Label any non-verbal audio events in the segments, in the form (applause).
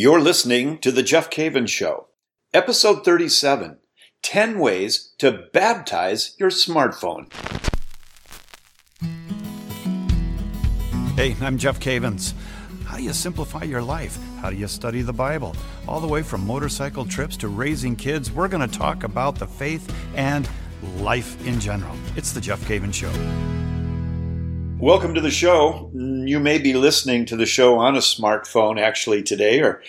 You're listening to The Jeff Cavins Show, Episode 37 10 Ways to Baptize Your Smartphone. Hey, I'm Jeff Cavins. How do you simplify your life? How do you study the Bible? All the way from motorcycle trips to raising kids, we're going to talk about the faith and life in general. It's The Jeff Cavins Show. Welcome to the show. You may be listening to the show on a smartphone actually today, or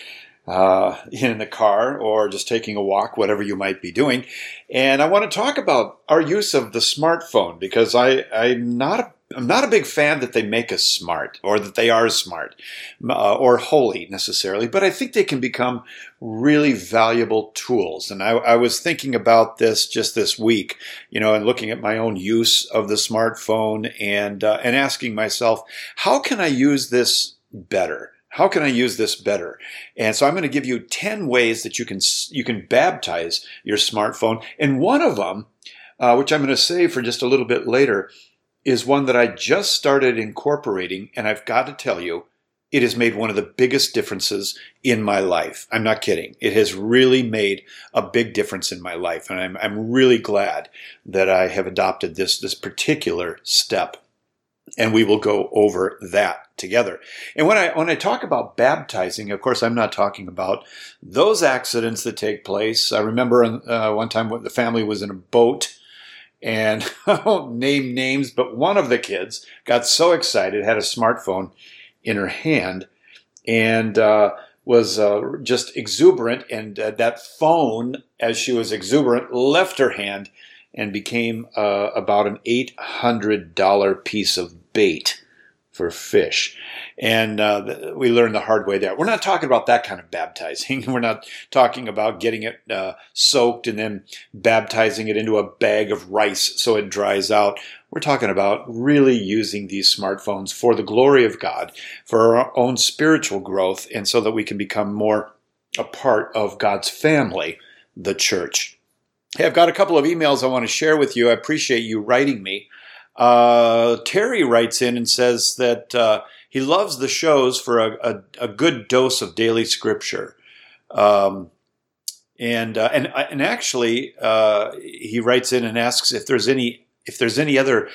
uh, in the car, or just taking a walk, whatever you might be doing. And I want to talk about our use of the smartphone because I, I'm not I'm not a big fan that they make us smart or that they are smart uh, or holy necessarily, but I think they can become really valuable tools. And I, I, was thinking about this just this week, you know, and looking at my own use of the smartphone and uh, and asking myself, how can I use this better? How can I use this better? And so I'm going to give you 10 ways that you can you can baptize your smartphone. And one of them, uh, which I'm going to save for just a little bit later, is one that I just started incorporating, and I've got to tell you, it has made one of the biggest differences in my life. I'm not kidding. It has really made a big difference in my life, and I'm, I'm really glad that I have adopted this, this particular step. And we will go over that together. And when I when I talk about baptizing, of course, I'm not talking about those accidents that take place. I remember uh, one time when the family was in a boat and (laughs) I won't name names, but one of the kids got so excited, had a smartphone in her hand, and uh, was uh, just exuberant. And uh, that phone, as she was exuberant, left her hand and became uh, about an $800 piece of bait for fish. And uh, we learned the hard way there. We're not talking about that kind of baptizing. (laughs) We're not talking about getting it uh, soaked and then baptizing it into a bag of rice so it dries out. We're talking about really using these smartphones for the glory of God, for our own spiritual growth, and so that we can become more a part of God's family, the church. Hey, I've got a couple of emails I want to share with you. I appreciate you writing me. Uh, Terry writes in and says that uh, he loves the shows for a, a, a good dose of daily scripture. Um, and, uh, and, uh, and actually, uh, he writes in and asks if there's any, if there's any other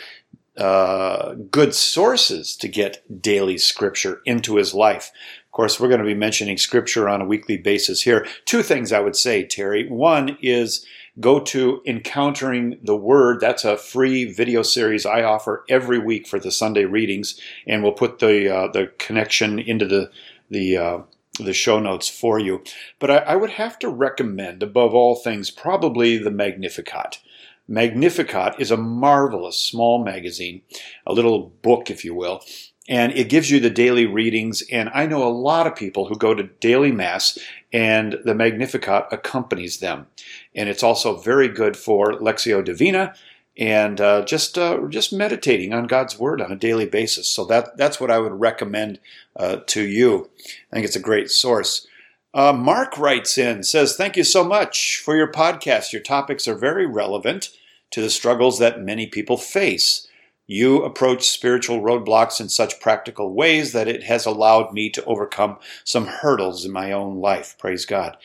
uh, good sources to get daily scripture into his life. Of course, we're going to be mentioning scripture on a weekly basis here. Two things I would say, Terry. One is go to Encountering the Word. That's a free video series I offer every week for the Sunday readings, and we'll put the uh, the connection into the the uh, the show notes for you. But I, I would have to recommend, above all things, probably the Magnificat. Magnificat is a marvelous small magazine, a little book, if you will, and it gives you the daily readings. And I know a lot of people who go to daily mass and the Magnificat accompanies them. And it's also very good for Lectio Divina and uh, just uh, just meditating on God's Word on a daily basis. So that that's what I would recommend uh, to you. I think it's a great source. Uh, Mark writes in says, "Thank you so much for your podcast. Your topics are very relevant to the struggles that many people face." You approach spiritual roadblocks in such practical ways that it has allowed me to overcome some hurdles in my own life. Praise God.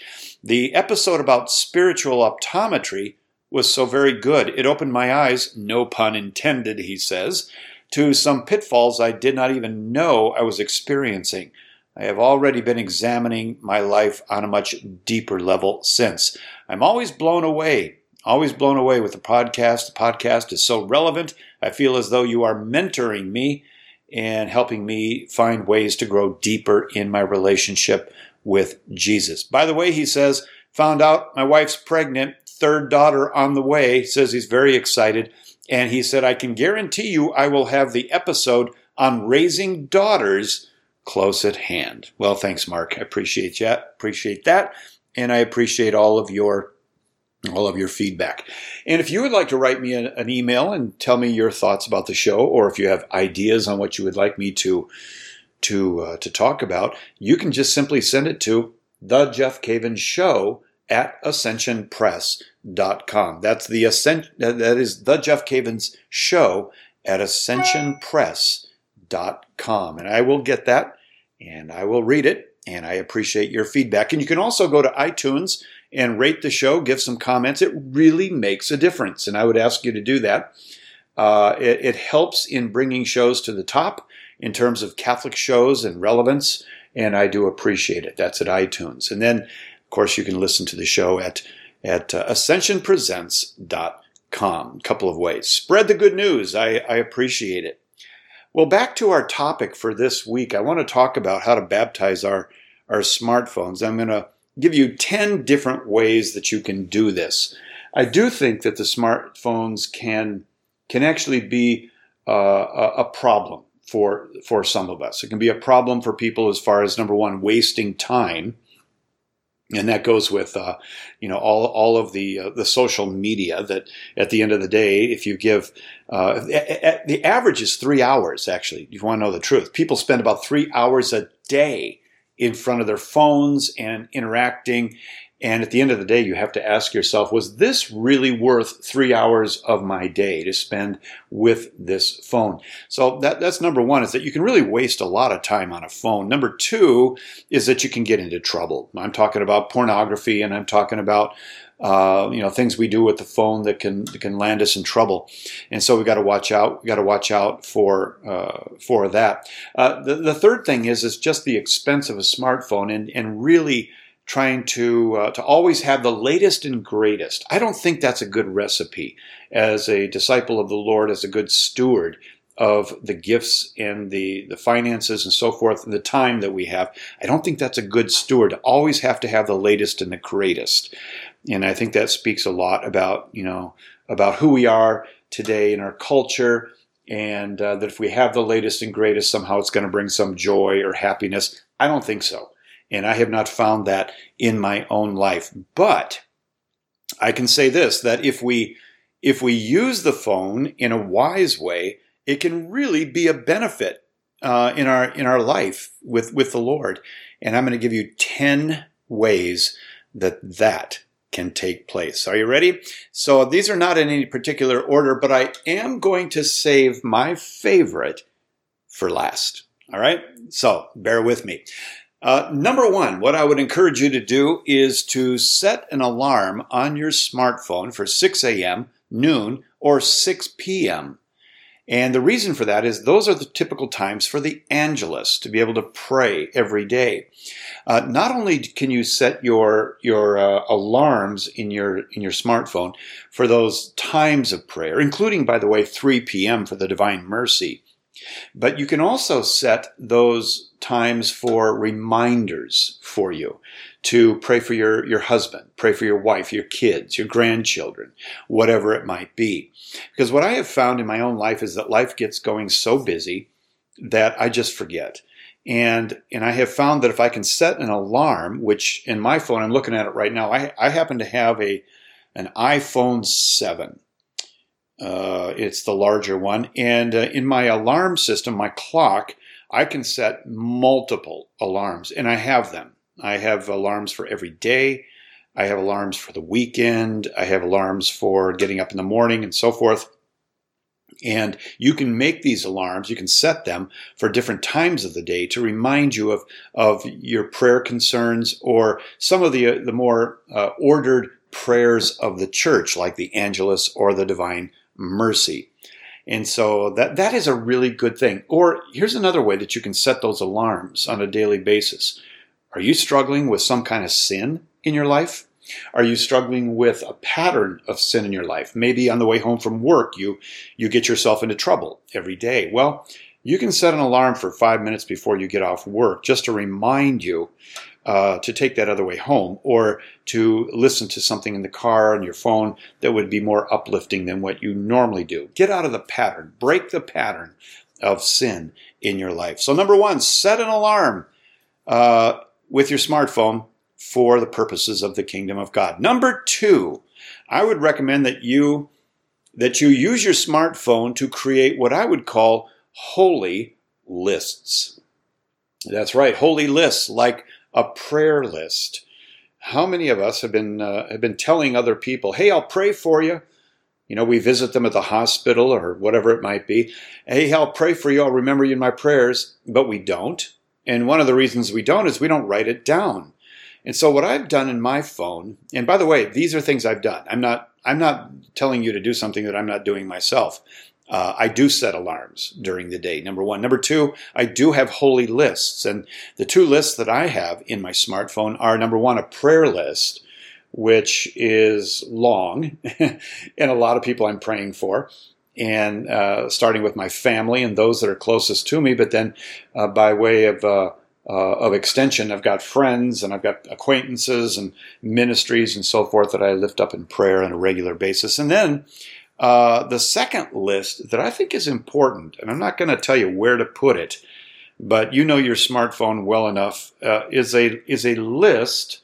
The episode about spiritual optometry was so very good. It opened my eyes, no pun intended, he says, to some pitfalls I did not even know I was experiencing. I have already been examining my life on a much deeper level since. I'm always blown away Always blown away with the podcast. The podcast is so relevant. I feel as though you are mentoring me and helping me find ways to grow deeper in my relationship with Jesus. By the way, he says, found out my wife's pregnant, third daughter on the way. Says he's very excited. And he said, I can guarantee you I will have the episode on raising daughters close at hand. Well, thanks, Mark. I appreciate that. Appreciate that. And I appreciate all of your all of your feedback. And if you would like to write me an, email and tell me your thoughts about the show, or if you have ideas on what you would like me to to uh, to talk about, you can just simply send it to the Jeff Cavins Show at ascensionpress.com. That's the ascent that is the Jeff Cavins Show at ascensionpress.com. And I will get that and I will read it And I appreciate your feedback. And you can also go to iTunes and rate the show, give some comments. It really makes a difference. And I would ask you to do that. Uh, it, it helps in bringing shows to the top in terms of Catholic shows and relevance. And I do appreciate it. That's at iTunes. And then, of course, you can listen to the show at, at uh, ascensionpresents.com. A couple of ways. Spread the good news. I, I appreciate it. Well, back to our topic for this week. I want to talk about how to baptize our, our smartphones. I'm going to give you 10 different ways that you can do this. I do think that the smartphones can can actually be uh, a problem for for some of us. It can be a problem for people as far as number one, wasting time, and that goes with uh, you know all all of the uh, the social media. That at the end of the day, if you give uh, the average is three hours. Actually, if you want to know the truth, people spend about three hours a day in front of their phones and interacting. And at the end of the day, you have to ask yourself, was this really worth three hours of my day to spend with this phone? So that, that's number one is that you can really waste a lot of time on a phone. Number two is that you can get into trouble. I'm talking about pornography and I'm talking about uh, you know things we do with the phone that can that can land us in trouble, and so we got to watch out. We got to watch out for uh, for that. Uh, the, the third thing is is just the expense of a smartphone and and really trying to uh, to always have the latest and greatest. I don't think that's a good recipe as a disciple of the Lord, as a good steward of the gifts and the, the finances and so forth and the time that we have. I don't think that's a good steward to always have to have the latest and the greatest. And I think that speaks a lot about, you know, about who we are today in our culture and uh, that if we have the latest and greatest, somehow it's going to bring some joy or happiness. I don't think so. And I have not found that in my own life. But I can say this that if we if we use the phone in a wise way, it can really be a benefit uh, in our in our life with with the Lord. And I'm going to give you ten ways that that can take place. Are you ready? So these are not in any particular order, but I am going to save my favorite for last. All right. So bear with me. Uh, number one, what I would encourage you to do is to set an alarm on your smartphone for 6 a.m., noon, or 6 p.m. And the reason for that is those are the typical times for the Angelus to be able to pray every day. Uh, not only can you set your your uh, alarms in your in your smartphone for those times of prayer, including, by the way, 3 p.m. for the Divine Mercy, but you can also set those times for reminders for you to pray for your, your husband, pray for your wife, your kids, your grandchildren, whatever it might be. Because what I have found in my own life is that life gets going so busy that I just forget. And and I have found that if I can set an alarm, which in my phone, I'm looking at it right now, I, I happen to have a an iPhone 7. Uh, it's the larger one. And uh, in my alarm system, my clock, I can set multiple alarms, and I have them. I have alarms for every day. I have alarms for the weekend. I have alarms for getting up in the morning and so forth. And you can make these alarms, you can set them for different times of the day to remind you of, of your prayer concerns or some of the, uh, the more uh, ordered prayers of the church, like the Angelus or the Divine Mercy. And so that, that is a really good thing. Or here's another way that you can set those alarms on a daily basis. Are you struggling with some kind of sin in your life? Are you struggling with a pattern of sin in your life? Maybe on the way home from work, you, you get yourself into trouble every day. Well, you can set an alarm for five minutes before you get off work just to remind you uh, to take that other way home or to listen to something in the car on your phone that would be more uplifting than what you normally do. Get out of the pattern, break the pattern of sin in your life. So, number one, set an alarm uh, with your smartphone for the purposes of the kingdom of God. Number two, I would recommend that you that you use your smartphone to create what I would call holy lists. That's right, holy lists like a prayer list. How many of us have been uh, have been telling other people, "Hey, I'll pray for you." You know, we visit them at the hospital or whatever it might be. Hey, I'll pray for you. I'll remember you in my prayers, but we don't And one of the reasons we don't is we don't write it down. And so what I've done in my phone, and by the way, these are things I've done. I'm not I'm not telling you to do something that I'm not doing myself. Uh, I do set alarms during the day, number one. Number two, I do have holy lists. And the two lists that I have in my smartphone are number one, a prayer list, which is long, (laughs) and a lot of people I'm praying for. And uh, starting with my family and those that are closest to me, but then uh, by way of uh, uh, of extension, I've got friends and I've got acquaintances and ministries and so forth that I lift up in prayer on a regular basis. And then uh, the second list that I think is important, and I'm not going to tell you where to put it, but you know your smartphone well enough, uh, is a is a list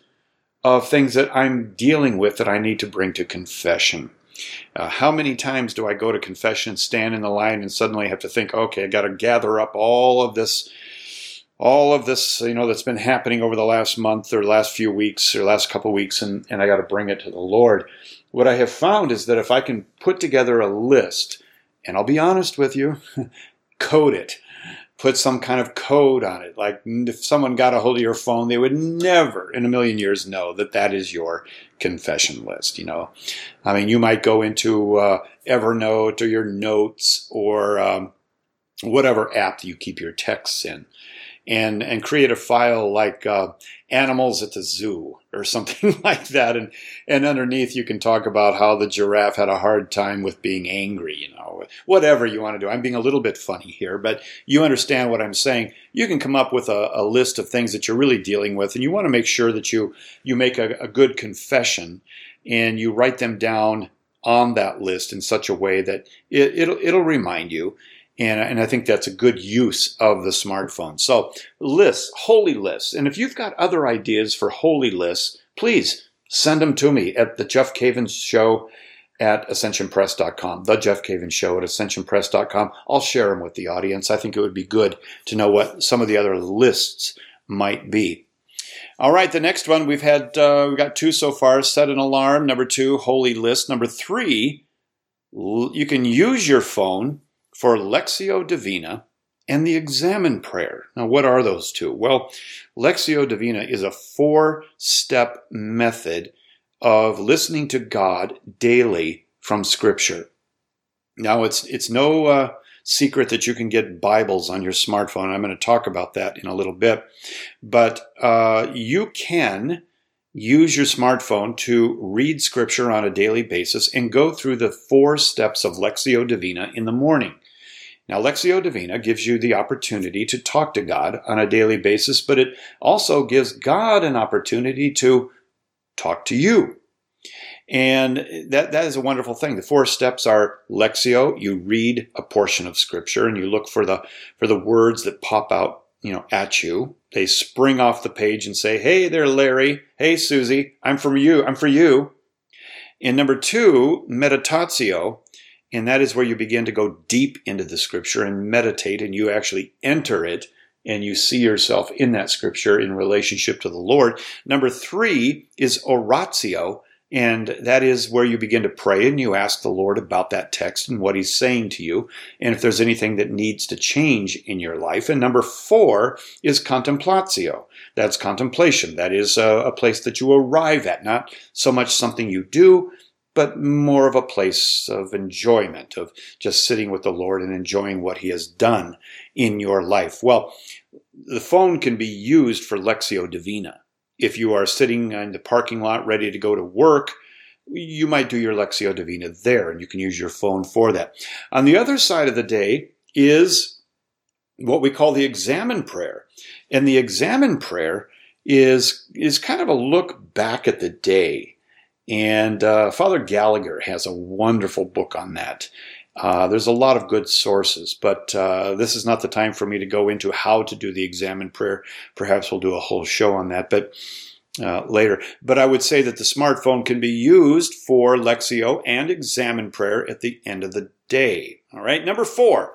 of things that I'm dealing with that I need to bring to confession. Uh, how many times do I go to confession, stand in the line, and suddenly have to think, okay, I got to gather up all of this, all of this, you know, that's been happening over the last month or last few weeks or last couple weeks, and, and I got to bring it to the Lord? What I have found is that if I can put together a list, and I'll be honest with you, (laughs) code it, put some kind of code on it. Like if someone got a hold of your phone, they would never in a million years know that that is your confession list. You know, I mean, you might go into uh, Evernote or your notes or um, whatever app you keep your texts in and and create a file like uh, animals at the zoo or (laughs) something like that. And and underneath you can talk about how the giraffe had a hard time with being angry you know whatever you want to do. I'm being a little bit funny here but you understand what i'm saying. You can come up with a, a list of things that you're really dealing with and you want to make sure that you you make a, a good confession and you write them down on that list in such a way that it, it'll it'll remind you and, and I think that's a good use of the smartphone. So lists, holy lists. And if you've got other ideas for holy lists, please send them to me at the Jeff Cavins Show at ascensionpress.com, the Jeff Cavins Show at ascensionpress.com. I'll share them with the audience. I think it would be good to know what some of the other lists might be. All right, the next one we've had, uh, we've got two so far. Set an alarm. Number two, holy list. Number three, you can use your phone for Lectio Divina and the Examen Prayer. Now, what are those two? Well, Lectio Divina is a four step method of listening to God daily from Scripture. Now, it's, it's no uh, secret that you can get Bibles on your smartphone. I'm going to talk about that in a little bit. But uh, you can use your smartphone to read Scripture on a daily basis and go through the four steps of Lectio Divina in the morning. Now, Lectio Divina gives you the opportunity to talk to God on a daily basis, but it also gives God an opportunity to talk to you. And that, that is a wonderful thing. The four steps are Lectio, you read a portion of scripture and you look for the, for the words that pop out, you know, at you. They spring off the page and say, Hey there, Larry. Hey, Susie. I'm from you. I'm for you. And number two, meditatio, and that is where you begin to go deep into the scripture and meditate, and you actually enter it and you see yourself in that scripture in relationship to the Lord. Number three is oratio, and that is where you begin to pray and you ask the Lord about that text and what He's saying to you, and if there's anything that needs to change in your life. And number four is contemplatio. That's contemplation. That is a, a place that you arrive at, not so much something you do, but more of a place of enjoyment, of just sitting with the Lord and enjoying what He has done in your life. Well, the phone can be used for Lectio Divina. If you are sitting in the parking lot ready to go to work, you might do your Lectio Divina there, and you can use your phone for that. On the other side of the day is what we call the examen prayer. And the examen prayer is, is kind of a look back at the day and uh, Father Gallagher has a wonderful book on that. Uh, there's a lot of good sources, but uh, this is not the time for me to go into how to do the examen prayer. Perhaps we'll do a whole show on that, but uh, later. But I would say that the smartphone can be used for Lectio and examen prayer at the end of the day. All right. Number four,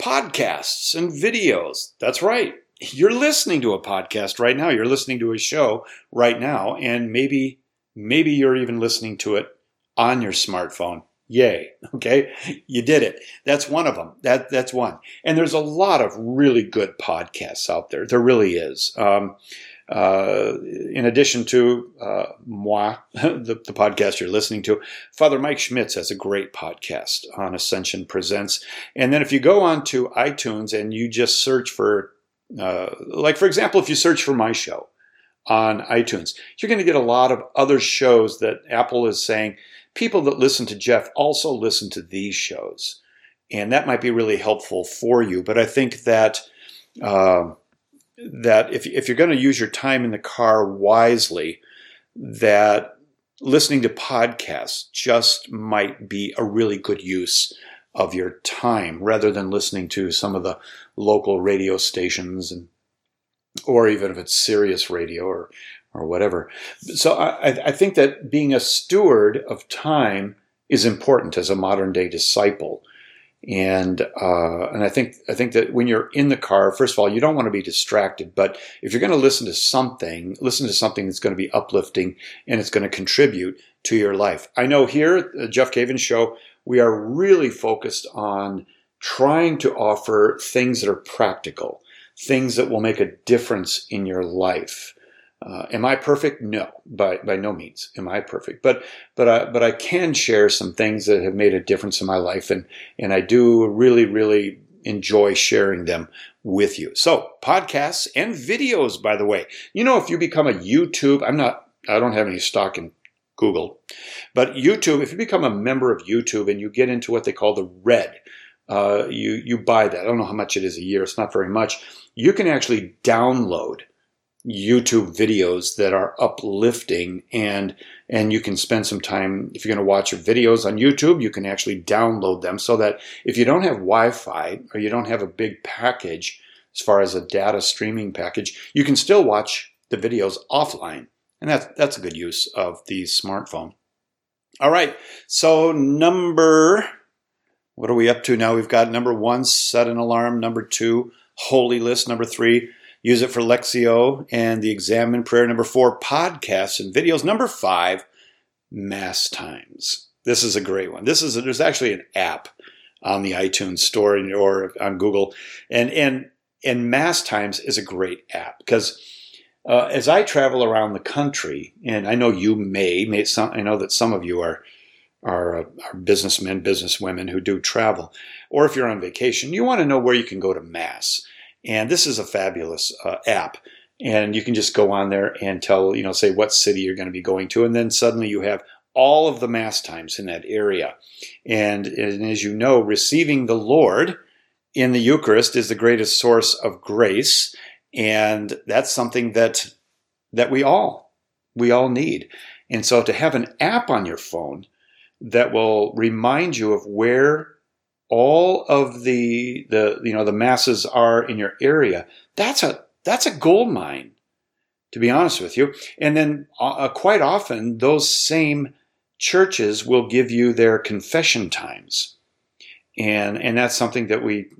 podcasts and videos. That's right. You're listening to a podcast right now. You're listening to a show right now, and maybe Maybe you're even listening to it on your smartphone. Yay. (laughs) Okay. You did it. That's one of them. That, that's one. And there's a lot of really good podcasts out there. There really is. Um, uh, in addition to uh, moi, (laughs) the, the, podcast you're listening to, Father Mike Schmitz has a great podcast on Ascension Presents. And then if you go on to iTunes and you just search for, uh, like for example, if you search for my show on iTunes, you're going to get a lot of other shows that Apple is saying people that listen to Jeff also listen to these shows. And that might be really helpful for you. But I think that uh, that if, if you're going to use your time in the car wisely, that listening to podcasts just might be a really good use of your time rather than listening to some of the local radio stations and or even if it's Sirius radio or or whatever. So I, I think that being a steward of time is important as a modern day disciple and uh, and I think I think that when you're in the car, first of all, you don't want to be distracted. But if you're going to listen to something, listen to something that's going to be uplifting and it's going to contribute to your life. I know here at the Jeff Cavins Show, we are really focused on trying to offer things that are practical, things that will make a difference in your life. Uh, am I perfect? No, by by no means am I perfect. But but I but I can share some things that have made a difference in my life, and and I do really really enjoy sharing them with you. So podcasts and videos, by the way. You know, if you become a YouTube, I'm not. I don't have any stock in Google, but YouTube. If you become a member of YouTube and you get into what they call the red, uh, you you buy that. I don't know how much it is a year. It's not very much. You can actually download YouTube videos that are uplifting and and you can spend some time if you're going to watch your videos on YouTube you can actually download them so that if you don't have Wi-Fi or you don't have a big package as far as a data streaming package you can still watch the videos offline. And that's that's a good use of the smartphone. All right so number what are we up to now? We've got number 1 set an alarm. Number 2 holy list number 3 Use it for Lectio and the examen prayer. Number four, podcasts and videos. Number five, mass times. This is a great one. This is a, there's actually an app on the iTunes store or on Google, and and and Mass Times is a great app because uh, as I travel around the country, and I know you may, may some, I know that some of you are are, uh, are businessmen, businesswomen who do travel, or if you're on vacation, you want to know where you can go to Mass. And this is a fabulous uh, app. And you can just go on there and tell, you know, say what city you're going to be going to. And then suddenly you have all of the mass times in that area. And, and as you know, receiving the Lord in the Eucharist is the greatest source of grace. And that's something that, that we all, we all need. And so to have an app on your phone that will remind you of where all of the the you know the masses are in your area that's a that's a gold mine to be honest with you and then uh, uh, quite often those same churches will give you their confession times and and that's something that we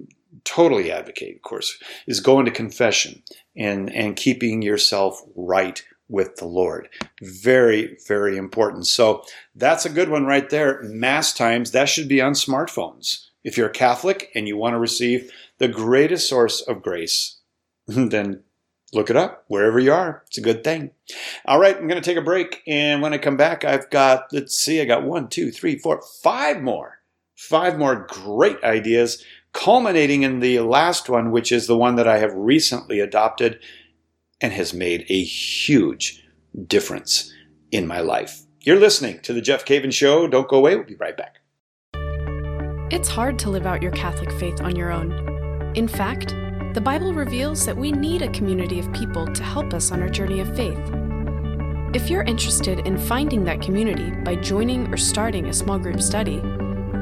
totally advocate of course is going to confession and and keeping yourself right with the Lord. Very, very important. So that's a good one right there. Mass times, that should be on smartphones. If you're a Catholic and you want to receive the greatest source of grace, (laughs) then look it up wherever you are. It's a good thing. All right, I'm going to take a break. And when I come back, I've got, let's see, I got one, two, three, four, five more. Five more great ideas, culminating in the last one, which is the one that I have recently adopted and has made a huge difference in my life. You're listening to The Jeff Cavins Show. Don't go away. We'll be right back. It's hard to live out your Catholic faith on your own. In fact, the Bible reveals that we need a community of people to help us on our journey of faith. If you're interested in finding that community by joining or starting a small group study,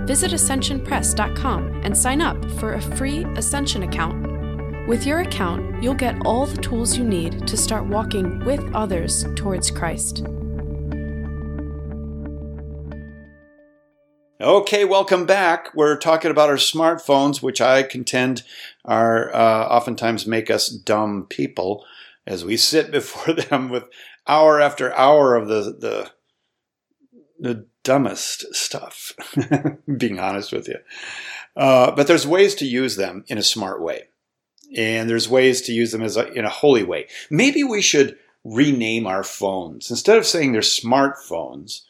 visit ascensionpress.com and sign up for a free Ascension account. With your account, you'll get all the tools you need to start walking with others towards Christ. Okay, welcome back. We're talking about our smartphones, which I contend are uh, oftentimes make us dumb people as we sit (laughs) before them with hour after hour of the the, the dumbest stuff, (laughs) being honest with you. Uh, but there's ways to use them in a smart way. And there's ways to use them as a, in a holy way. Maybe we should rename our phones. Instead of saying they're smartphones,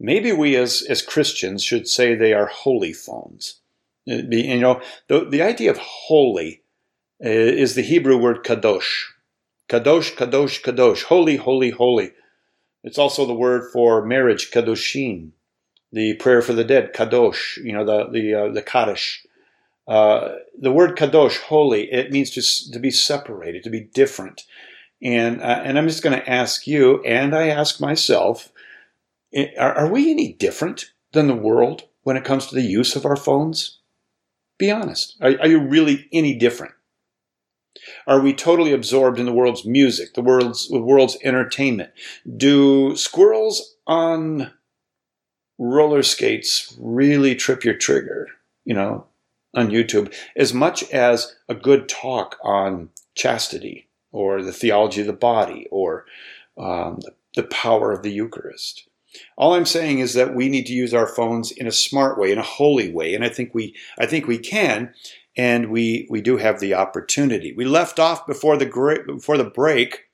maybe we as, as Christians should say they are holy phones. Be, you know, the, the idea of holy uh, is the Hebrew word kadosh. Kadosh, kadosh, kadosh. Holy, holy, holy. It's also the word for marriage, kadoshin. The prayer for the dead, kadosh. You know, the the uh, the kaddish. Uh, the word kadosh, holy, it means to to be separated, to be different. And uh, and I'm just going to ask you, and I ask myself, are, are we any different than the world when it comes to the use of our phones? Be honest. Are, are you really any different? Are we totally absorbed in the world's music, the world's the world's entertainment? Do squirrels on roller skates really trip your trigger? You know, on YouTube, as much as a good talk on chastity or the theology of the body or um, the power of the Eucharist. All I'm saying is that we need to use our phones in a smart way, in a holy way, and I think we I think we can, and we we do have the opportunity. We left off before the before the break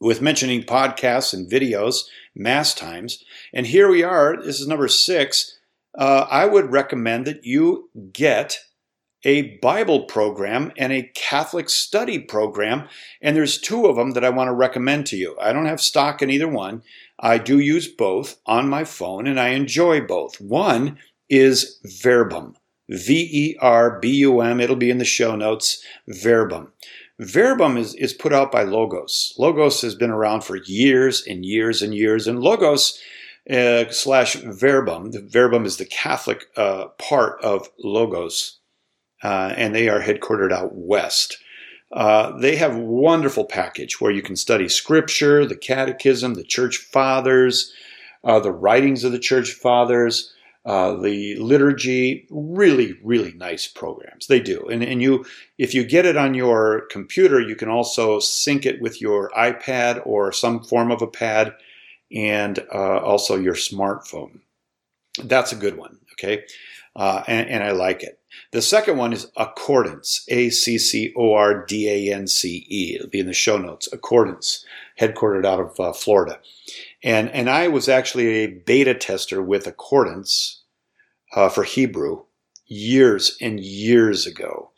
with mentioning podcasts and videos, mass times, and here we are. This is number six. Uh, I would recommend that you get a Bible program and a Catholic study program. And there's two of them that I want to recommend to you. I don't have stock in either one. I do use both on my phone and I enjoy both. One is Verbum, V E R B U M. It'll be in the show notes. Verbum. Verbum is, is put out by Logos. Logos has been around for years and years and years, and Logos uh, slash Verbum, the Verbum is the Catholic uh, part of Logos uh, and they are headquartered out west. Uh, they have wonderful package where you can study scripture, the catechism, the church fathers, uh, the writings of the church fathers, uh, the liturgy. Really, really nice programs. They do, and and you if you get it on your computer, you can also sync it with your iPad or some form of a pad, and uh, also your smartphone. That's a good one. Okay, uh, and, and I like it. The second one is Accordance, A C C O R D A N C E. It'll be in the show notes. Accordance, headquartered out of uh, Florida. And, and I was actually a beta tester with Accordance uh, for Hebrew years and years ago.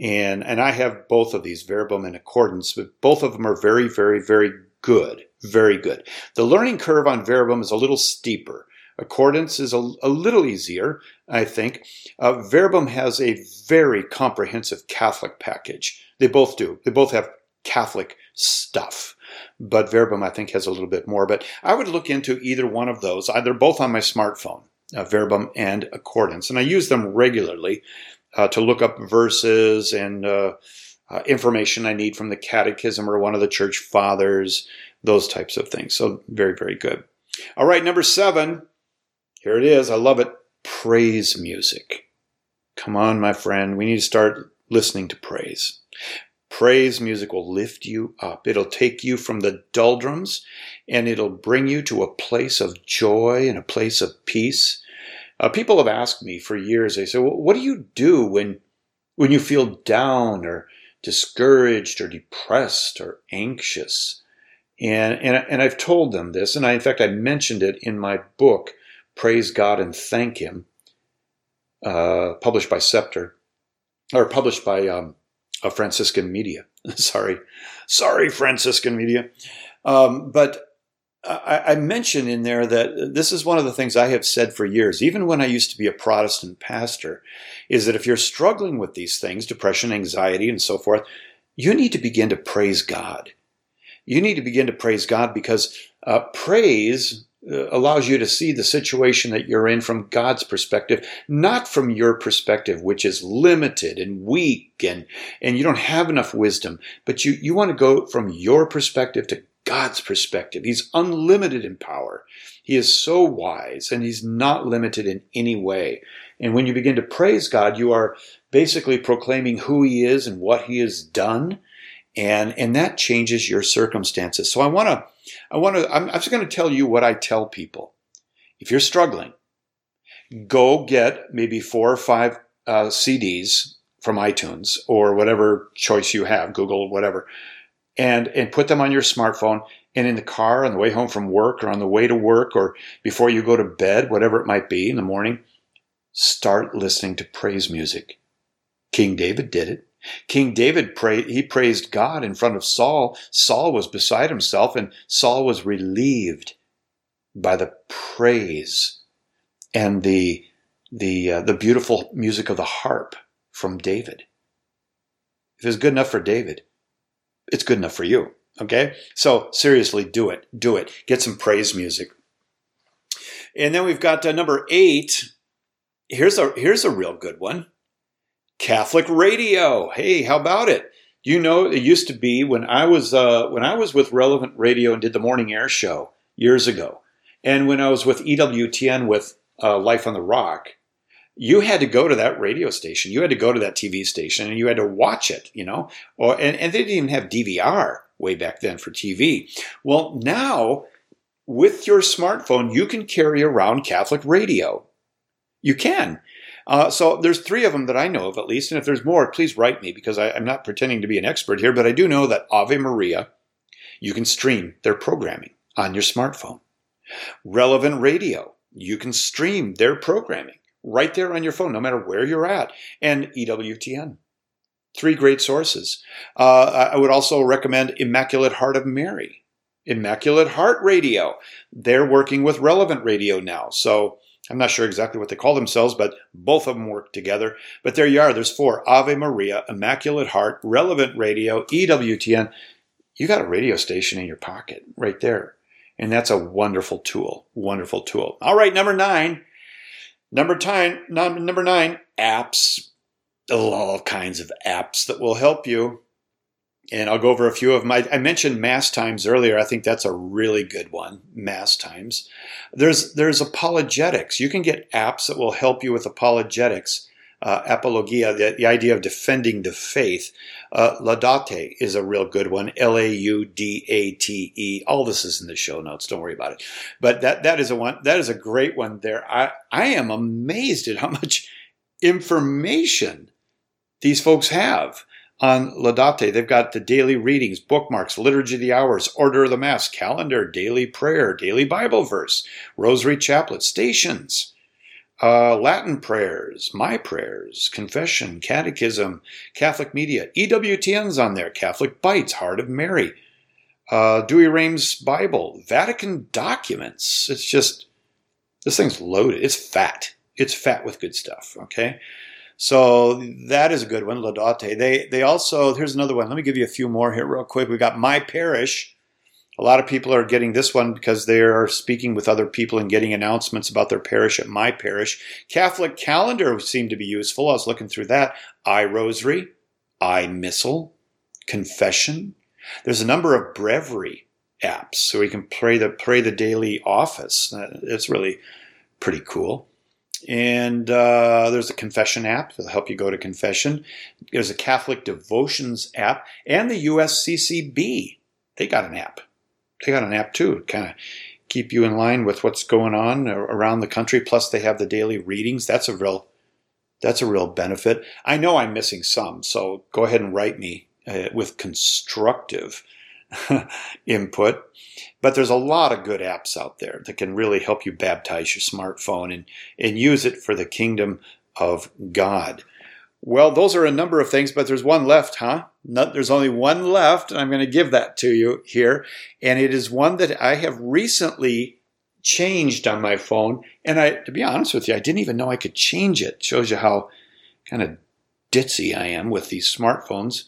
And, and I have both of these, Verbum and Accordance, but both of them are very, very, very good. Very good. The learning curve on Verbum is a little steeper. Accordance is a, a little easier, I think. Uh, Verbum has a very comprehensive Catholic package. They both do. They both have Catholic stuff. But Verbum, I think, has a little bit more. But I would look into either one of those. They're both on my smartphone, uh, Verbum and Accordance. And I use them regularly uh, to look up verses and uh, uh, information I need from the Catechism or one of the church fathers, those types of things. So, very, very good. All right, number seven here it is. I love it. Praise music. Come on, my friend. We need to start listening to praise. Praise music will lift you up. It'll take you from the doldrums and it'll bring you to a place of joy and a place of peace. Uh, people have asked me for years, they say, well, what do you do when, when you feel down or discouraged or depressed or anxious? And, and, and I've told them this, and I, in fact, I mentioned it in my book, Praise God and Thank Him, uh, published by Scepter, or published by um, a Franciscan Media. (laughs) sorry, sorry, Franciscan Media. Um, but I, I mention in there that this is one of the things I have said for years, even when I used to be a Protestant pastor, is that if you're struggling with these things, depression, anxiety, and so forth, you need to begin to praise God. You need to begin to praise God because uh, praise Uh, allows you to see the situation that you're in from God's perspective, not from your perspective, which is limited and weak and, and you don't have enough wisdom, but you, you want to go from your perspective to God's perspective. He's unlimited in power. He is so wise and he's not limited in any way. And when you begin to praise God, you are basically proclaiming who he is and what he has done. And, and that changes your circumstances. So I want to I want to, I'm, I'm just going to tell you what I tell people. if you're struggling, go get maybe four or five uh, CDs from iTunes or whatever choice you have, Google, whatever, and and put them on your smartphone. And in the car, on the way home from work, or on the way to work, or before you go to bed, whatever it might be in the morning, start listening to praise music. King David did it. King David prayed, he praised God in front of Saul. Saul was beside himself and Saul was relieved by the praise and the, the, uh, the beautiful music of the harp from David. If it's good enough for David, it's good enough for you. Okay? So seriously, do it. Do it. Get some praise music. And then we've got uh, number eight. Here's a, here's a real good one. Catholic radio. Hey, how about it? You know, it used to be when I was uh, when I was with Relevant Radio and did the morning air show years ago, and when I was with EWTN with uh, Life on the Rock, you had to go to that radio station, you had to go to that TV station, and you had to watch it. You know, or and, and they didn't even have DVR way back then for TV. Well, now with your smartphone, you can carry around Catholic radio. You can. Uh, so there's three of them that I know of at least, and if there's more, please write me because I, I'm not pretending to be an expert here, but I do know that Ave Maria, you can stream their programming on your smartphone. Relevant Radio, you can stream their programming right there on your phone, no matter where you're at, and EWTN. Three great sources. Uh, I would also recommend Immaculate Heart of Mary, Immaculate Heart Radio. They're working with Relevant Radio now, so I'm not sure exactly what they call themselves, but both of them work together. But there you are. There's four Ave Maria, Immaculate Heart, Relevant Radio, EWTN. You got a radio station in your pocket right there. And that's a wonderful tool. Wonderful tool. All right, number nine. Number nine, number nine, apps. All kinds of apps that will help you and I'll go over a few of them. I, I, mentioned Mass Times earlier. I think that's a really good one. Mass Times. There's there's apologetics. You can get apps that will help you with apologetics. Uh, apologia, the, the, idea of defending the faith. Uh, Laudate is a real good one. L A U D A T E. All this is in the show notes. Don't worry about it. But that that is a one. That is a great one. There, I I am amazed at how much information these folks have on Laudate. They've got the daily readings, bookmarks, liturgy of the hours, order of the mass, calendar, daily prayer, daily Bible verse, rosary chaplet, stations, uh, Latin prayers, my prayers, confession, catechism, Catholic media, EWTN's on there, Catholic Bites, Heart of Mary, uh, Douay-Rheims Bible, Vatican documents. It's just, this thing's loaded. It's fat. It's fat with good stuff, okay? So that is a good one, Laudate. They they also here's another one. Let me give you a few more here real quick. We got My Parish. A lot of people are getting this one because they are speaking with other people and getting announcements about their parish at My Parish. Catholic Calendar seemed to be useful. I was looking through that. I Rosary, iMissal, Confession. There's a number of breviary apps, so we can pray the pray the daily office. It's really pretty cool. And uh, there's a confession app that'll help you go to confession. There's a Catholic devotions app and the USCCB. They got an app. They got an app too, to kind of keep you in line with what's going on around the country. Plus, they have the daily readings. That's a real, that's a real benefit. I know I'm missing some, so go ahead and write me uh, with constructive (laughs) input. But there's a lot of good apps out there that can really help you baptize your smartphone and, and use it for the kingdom of God. Well, those are a number of things, but there's one left, huh? There's only one left, and I'm going to give that to you here. And it is one that I have recently changed on my phone. And I, to be honest with you, I didn't even know I could change it. Shows you how kind of ditzy I am with these smartphones.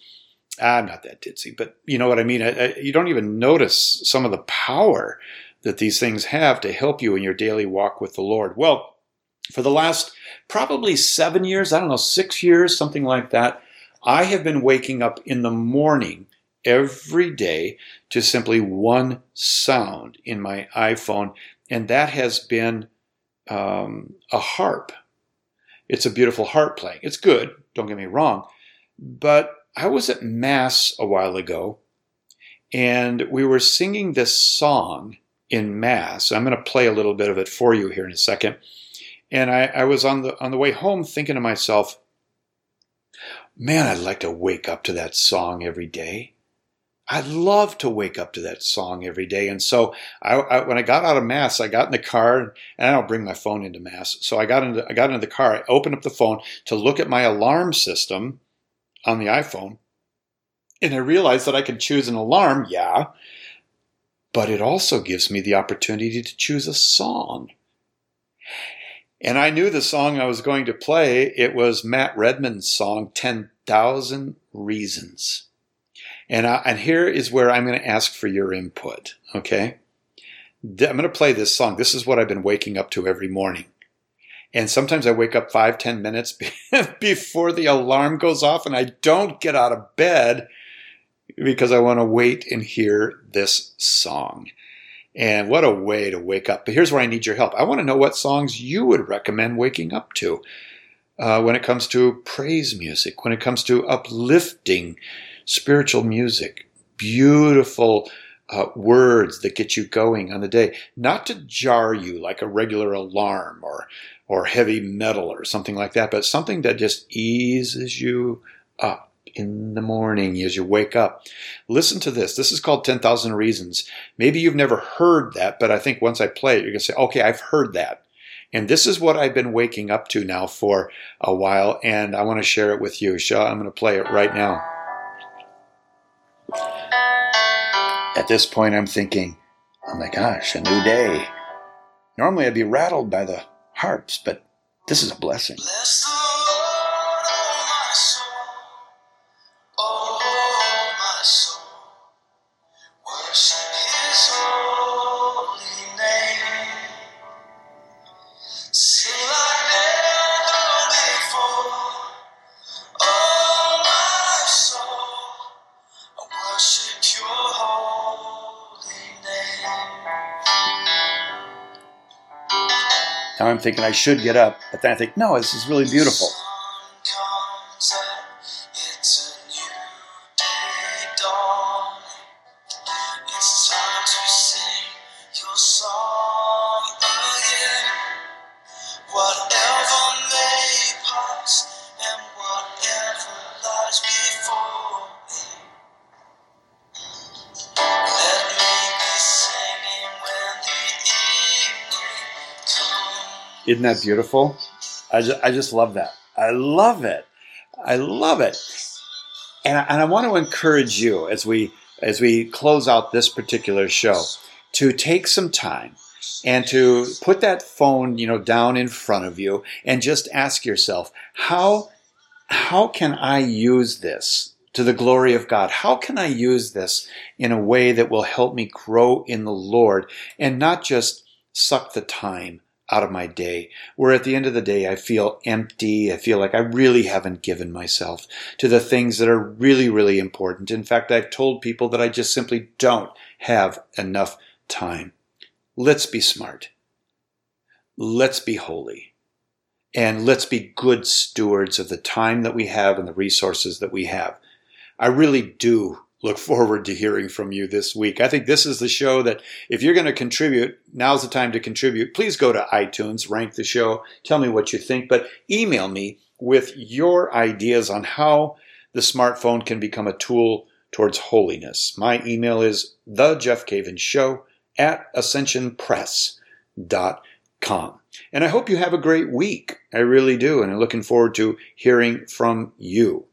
I'm not that ditzy, but you know what I mean. I, I, you don't even notice some of the power that these things have to help you in your daily walk with the Lord. Well, for the last probably seven years, I don't know, six years, something like that, I have been waking up in the morning every day to simply one sound in my iPhone, and that has been um, a harp. It's a beautiful harp playing. It's good, don't get me wrong, but I was at Mass a while ago, and we were singing this song in Mass. I'm going to play a little bit of it for you here in a second. And I, I was on the on the way home thinking to myself, man, I'd like to wake up to that song every day. I'd love to wake up to that song every day. And so I, I, when I got out of mass, I got in the car and I don't bring my phone into mass. So I got into, I got into the car. I opened up the phone to look at my alarm system on the iPhone. And I realized that I could choose an alarm. Yeah. But it also gives me the opportunity to choose a song. And I knew the song I was going to play. It was Matt Redman's song, 10,000 Reasons. And, I, and here is where I'm going to ask for your input. Okay. I'm going to play this song. This is what I've been waking up to every morning. And sometimes I wake up five, ten minutes (laughs) before the alarm goes off and I don't get out of bed because I want to wait and hear this song. And what a way to wake up. But here's where I need your help. I want to know what songs you would recommend waking up to uh, when it comes to praise music, when it comes to uplifting spiritual music, beautiful uh, words that get you going on the day, not to jar you like a regular alarm or or heavy metal or something like that, but something that just eases you up in the morning as you wake up. Listen to this. This is called 10,000 Reasons. Maybe you've never heard that, but I think once I play it, you're going to say, okay, I've heard that. And this is what I've been waking up to now for a while, and I want to share it with you. So I'm going to play it right now. At this point, I'm thinking, oh my gosh, a new day. Normally, I'd be rattled by the harps, but this is a blessing. I'm thinking I should get up, but then I think, no, this is really beautiful. Isn't that beautiful? I just, I just love that. I love it. I love it. And I, and I want to encourage you as we as we close out this particular show to take some time and to put that phone, you know, down in front of you and just ask yourself, how how can I use this to the glory of God? How can I use this in a way that will help me grow in the Lord and not just suck the time out of my day, where at the end of the day I feel empty. I feel like I really haven't given myself to the things that are really, really important. In fact, I've told people that I just simply don't have enough time. Let's be smart. Let's be holy. And let's be good stewards of the time that we have and the resources that we have. I really do look forward to hearing from you this week. I think this is the show that if you're going to contribute, now's the time to contribute. Please go to iTunes, rank the show, tell me what you think, but email me with your ideas on how the smartphone can become a tool towards holiness. My email is the Jeff Cavins Show at ascensionpress.com. And I hope you have a great week. I really do. And I'm looking forward to hearing from you.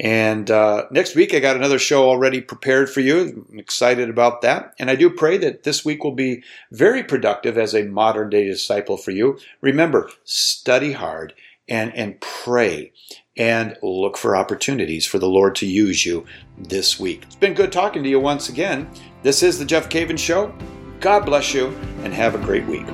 And uh, next week, I got another show already prepared for you. I'm excited about that. And I do pray that this week will be very productive as a modern day disciple for you. Remember, study hard and, and pray and look for opportunities for the Lord to use you this week. It's been good talking to you once again. This is the Jeff Cavins Show. God bless you and have a great week.